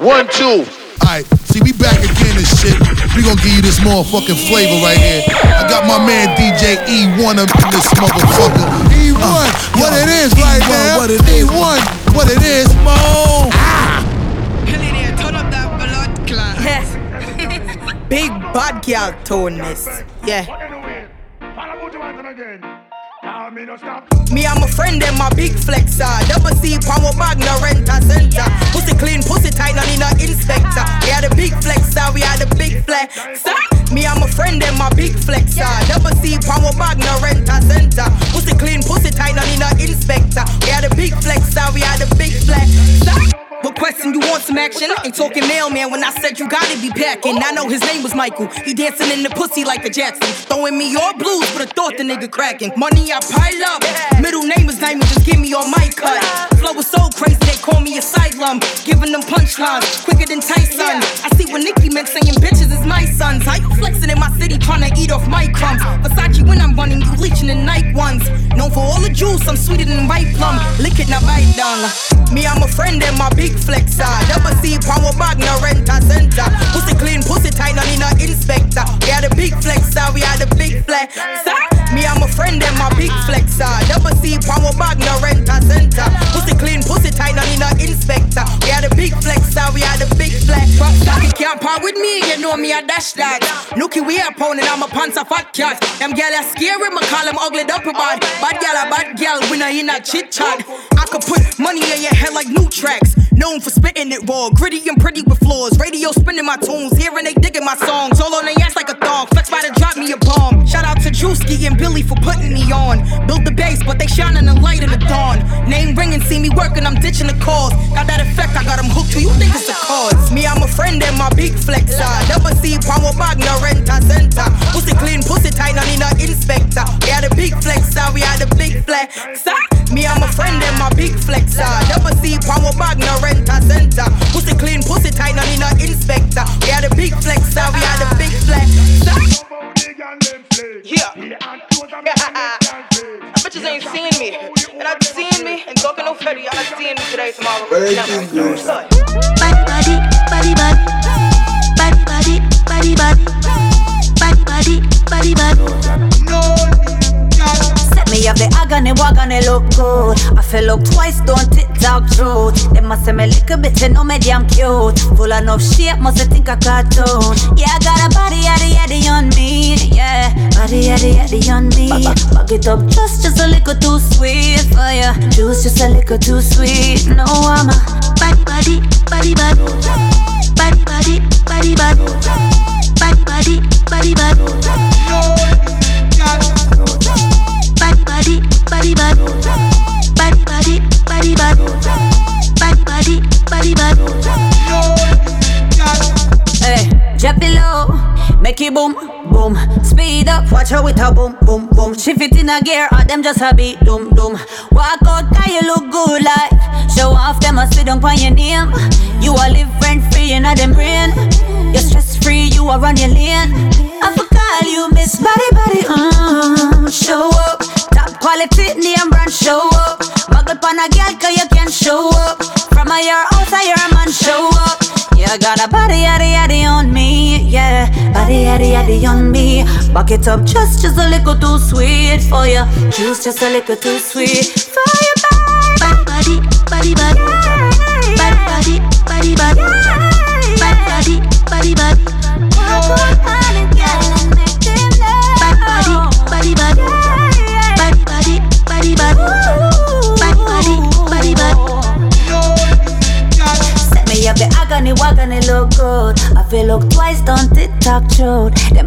One, two. Alright, see, we back again and shit. We gonna give you this motherfucking flavor right here. I got my man DJ E1 up in this motherfucker. E1, uh, what yo, it is E1, right now. What it is. E1, what it is. Mo. Ah. turn up that blood class. Big bad girl tone this. Yeah. Me and my friend them my big flexer. Double C power bag no rent a center. Pussy clean, pussy tight, no need no inspector. We had a big flexer, we had a big flexer. Me and my friend them my big flexer. Double C power bag no rent a center. Pussy clean, pussy tight, no need no inspector. We had a big flexer, we had a big flexer. Requesting you want some action. Ain't talking mailman when I said you gotta be packing. I know his name was Michael. He dancing in the pussy like a Jackson. Throwing me all blues, but I thought the nigga cracking. Money I pile up. Middle name is Name, just give me your mic cut. Flow is so crazy, they call me a asylum. Giving them punchlines quicker than Tyson. I see what Nicki meant saying bitches is my sons. How you flexing in my city trying to eat off my crumbs? Versace ones. Known for all the juice, I'm sweeter than white plum. Lick it, now bite down. Me, I'm a friend and my big flexer. Double C, power bag, no rent a center. Pussy clean, pussy tight, no need no inspector. We had a big flexer, we had a big flexer. Me, I'm a friend and my big flexer. Double C, power bag, no rent a center. Pussy clean, pussy tight, no need no inspector. We had a big flexer, we had a big flex. You can't part with me, you know me, I dash that. Nookie, we are pounding, I'm a pants a fat cat. Them gal are scary, me call them ugly, up bad. Bad gal, a bad gal, we not in a chit chat. Could put money in your head like new tracks. Known for spitting it raw, gritty and pretty with flaws. Radio spinning my tunes, hearing they digging my songs. All on their ass like a thong. Flex by to drop me a bomb. Shout out to Drewski and Billy for putting me on. Built the base, but they shining the light in the dawn. Name ringing, see me working, I'm ditching the calls. Got that effect, I got them hooked to you think it's a cause. Me, I'm a friend and my big flexer. Uh. Double C, power bag, no rent a center. Pussy clean, pussy tight, I need no inspector. We had a big flexer, uh, we had a big flexer. Uh. Me, I'm a friend and my big flexer. Double C, power bag, no rent a center. Pussy clean, pussy tight, no need no inspector. We had a big flexer, we had a big flexer. Yeah. Bitches ain't seeing me. And I seeing me and talking no fetty. Y'all not seeing me today, tomorrow. Body, look. I feel look twice, don't tick talk truth. They must say me little bit, you know me damn cute. Full enough shape, must think I cartoon. Yeah, I got a body, yaddy, yaddy on me. Yeah, body, yaddy, yaddy on me. Back it up just, just a little too sweet for ya. Juice just a little too sweet. No, I'm a body, body, body, body. Body, body, body, body. Body, body, body, body. No, body, body, body, body, body, body, body, body, body, body, body. Hey, make it boom, boom. Speed up, watch how it a boom, boom, boom. Shift it in a gear, or them just a beat, doom, doom. Walk out, cause you look good like. Show off them, a sit down on your name. You a live rent free in a them brain. You're stress free, you a run your lane. I call you Miss Body Body, uh, show up. Top quality name brand, show up. Muggle pan a girl, cause you can show up. From a your house, a man, show up. You got a body, yaddy, yaddy on me, yeah. Body, yaddy, yaddy on me. Back it up just, just a little too sweet for you. Juice just a little too sweet for you, body, body,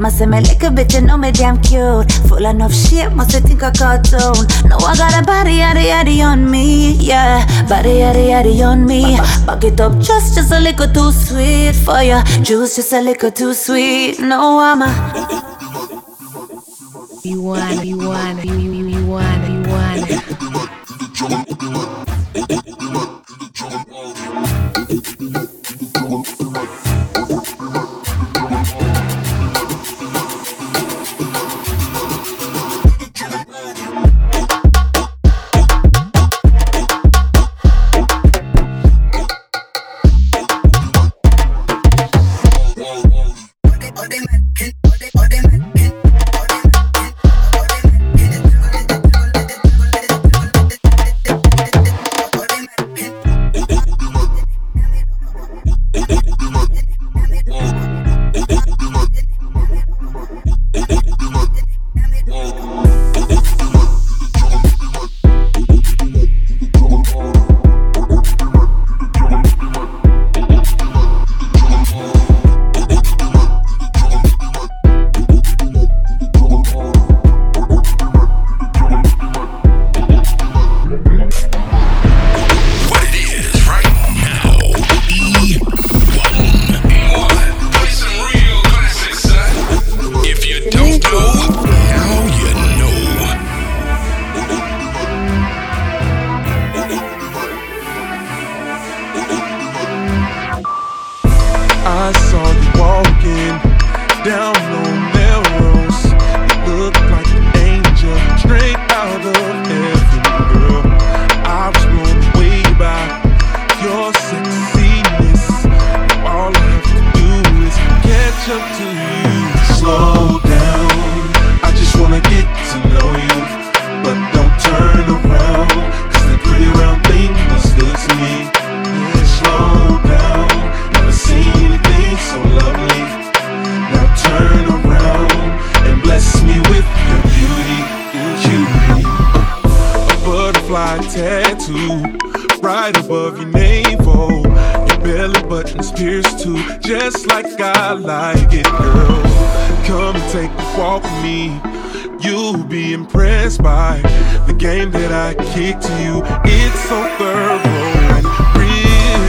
must say me like a bitch, you know me damn cute. Full enough shit, must think a cartoon. No, I got a body, yaddy, yaddy on me, yeah. Body, yaddy, yaddy on me. Back it up just, just a little too sweet for ya. Juice just a little too sweet. No, I'm a. You want, you want, you, you, you want, you want. I like it, girl. Come and take a walk with me. You'll be impressed by the game that I kick to you. It's so thorough and real.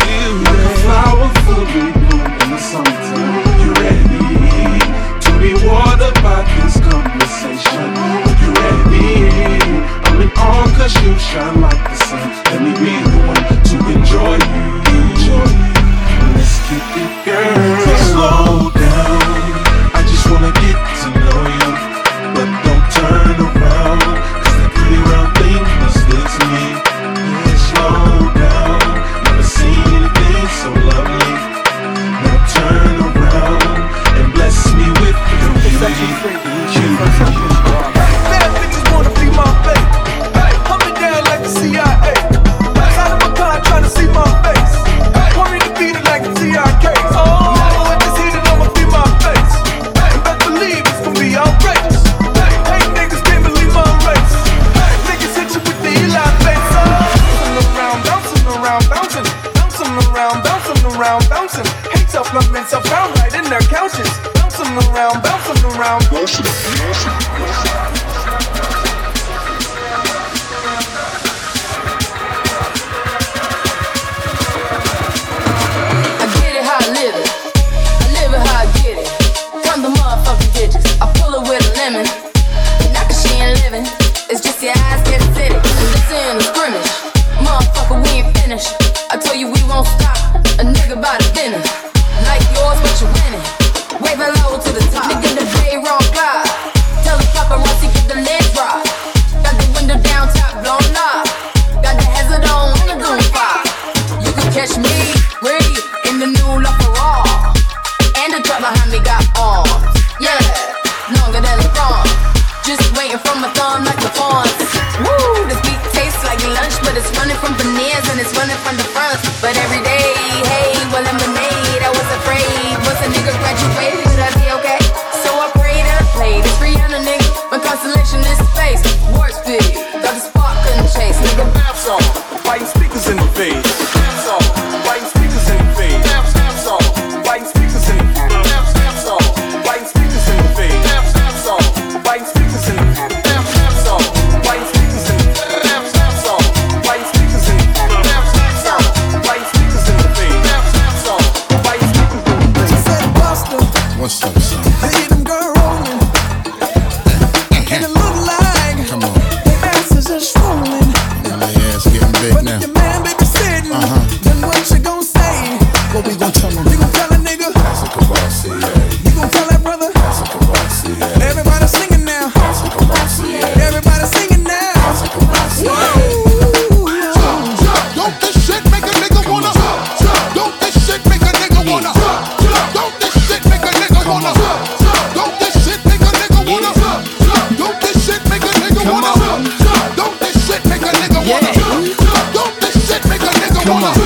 Flowers will be blue in the summertime. You ready to be watered by this conversation? You ready? I'm in awe cause you shine like the sun. Let me be the one to enjoy you. Enjoy you. come on.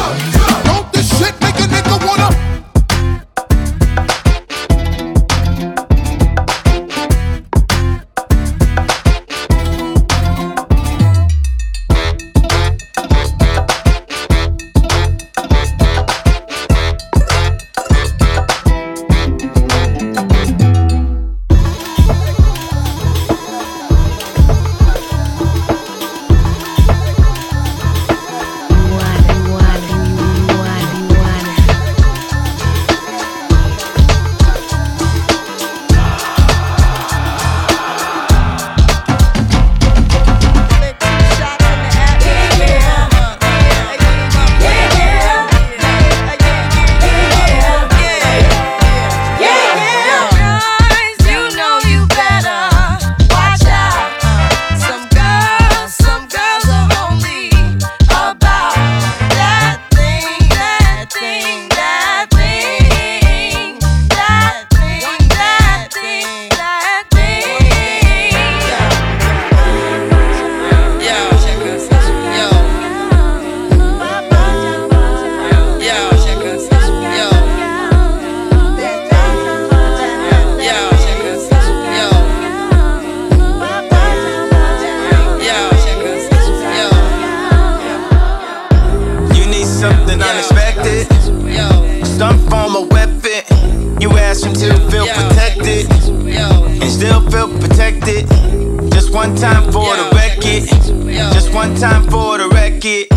One time for the record.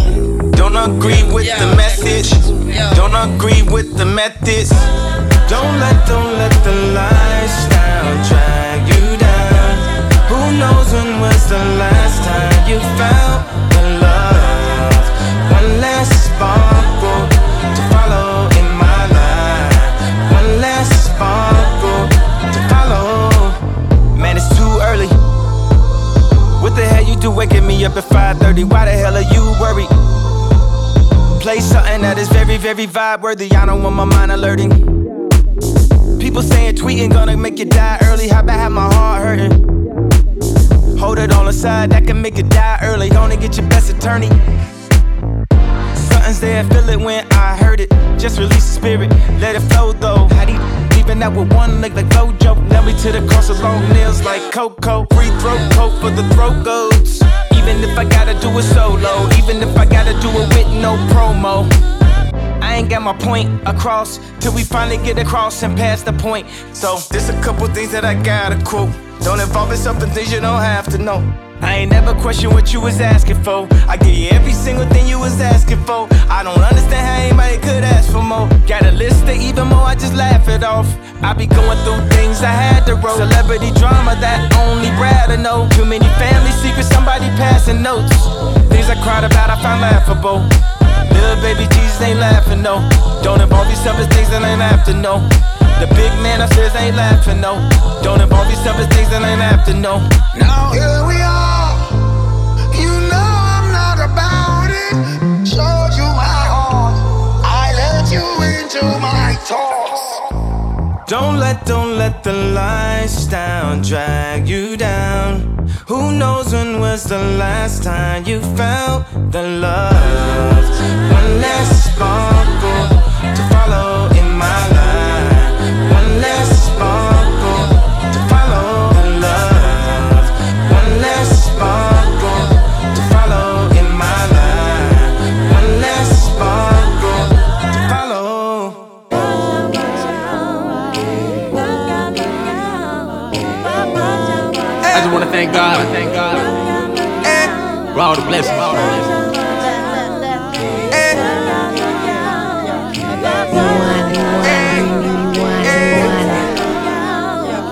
Don't agree with the message. Don't agree with the methods. Don't let, don't let the lifestyle drag you down. Who knows when was the last time you felt the love? One last sparkle you waking me up at 5:30? Why the hell are you worried? Play something that is very, very vibe worthy. I don't want my mind alerting. People saying tweeting gonna make you die early. How about have my heart hurting? Hold it on the side, that can make you die early. Gonna get your best attorney. Something's there, feel it when I heard it. Just release the spirit, let it flow though. How do you leaving out with one leg like Flojo? Nail me to the cross with long nails like Coco. Free throat coat for the throat goats. Even if I gotta do it solo, even if I gotta do it with no promo. I ain't got my point across till we finally get across and pass the point. So, there's a couple things that I gotta quote. Don't involve yourself in things you don't have to know. I ain't never question what you was asking for. I give you every single thing you was asking for. I don't understand how anybody could ask for more. Got a list of even more, I just laugh it off. I be going through things I had to roll. Celebrity drama that only Brad to know. Too many family secrets, somebody passing notes. Things I cried about, I found laughable. Little baby Jesus ain't laughing, no. Don't involve yourself in things that ain't to know. The big man upstairs ain't laughing, no. Don't involve yourself in things that ain't have to know. Now Don't let, don't let the lifestyle drag you down. Who knows when was the last time you felt the love? One last sparkle all the blessings. All the blessings. Eh.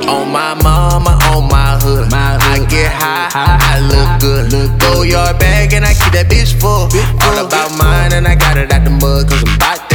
On my mama, on my hood. I get high, I look good. Look, throw your bag and I keep that bitch full. All about mine and I got it out the mud cause I'm bout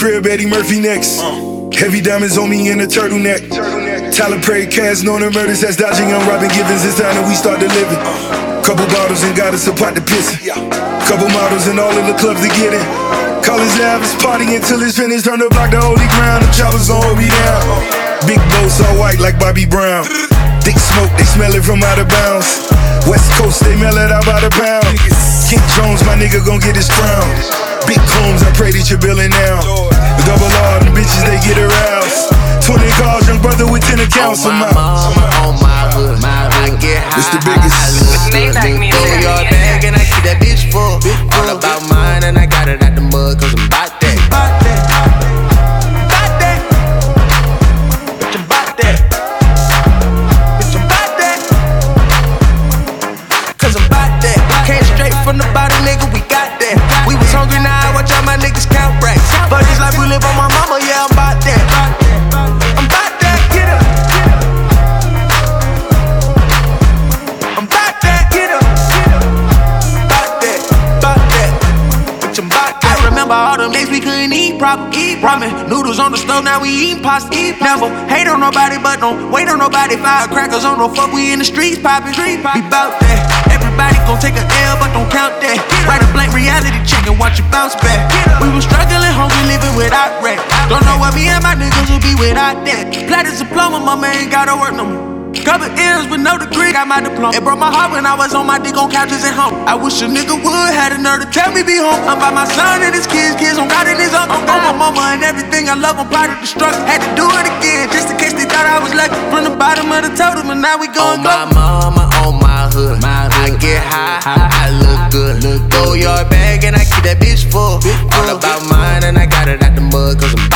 crib, Eddie Murphy next. Uh. Heavy diamonds on me in a turtleneck. Tyler Perry cast known the murders that's dodging on Robin Givens. It's time that we start delivering. Uh. Couple bottles and got us a pot to piss. Couple models and all in the clubs to get in. College Ave is party until it's finished. Turn the block to holy ground. The choppers gon' hold me down. Big boats all white like Bobby Brown. Thick smoke, they smell it from out of bounds. West Coast, they mail it out by the pound. King Jones, my nigga gon' get his crown. Big combs, I pray that you're billing now. The double R, them bitches, they get aroused. 20 cars, young brother with 10 accounts On my mama, on my remember all them days we couldn't eat proper. Eat ramen, noodles on the stove, now we eating pasta. Eat Never hate on nobody, but don't wait on nobody. Firecrackers on the fuck, we in the streets popping. Street Be bout that. Everybody gon' take a L, but don't count that. Write a blank reality check and watch it bounce back. We was struggling, hungry, living without rent. Don't know what me and my niggas would be without that. Platinum diploma, mama ain't gotta work no more. Couple ears with no degree, got my diploma. It broke my heart when I was on my dick on couches at home. I wish a nigga would had a nerve to tell me be home. I'm by my son and his kids, kids on God and his uncle. I'm on my mama and everything I love, I'm part of the struggle. Had to do it again, just in case they thought I was lucky. From the bottom of the totem, and now we going on my mama, on my hood. my hood. I get high, high, I look good. Look, throw your bag and I keep that bitch full. Bitch full. All about mine and I got it out the mud, cause I'm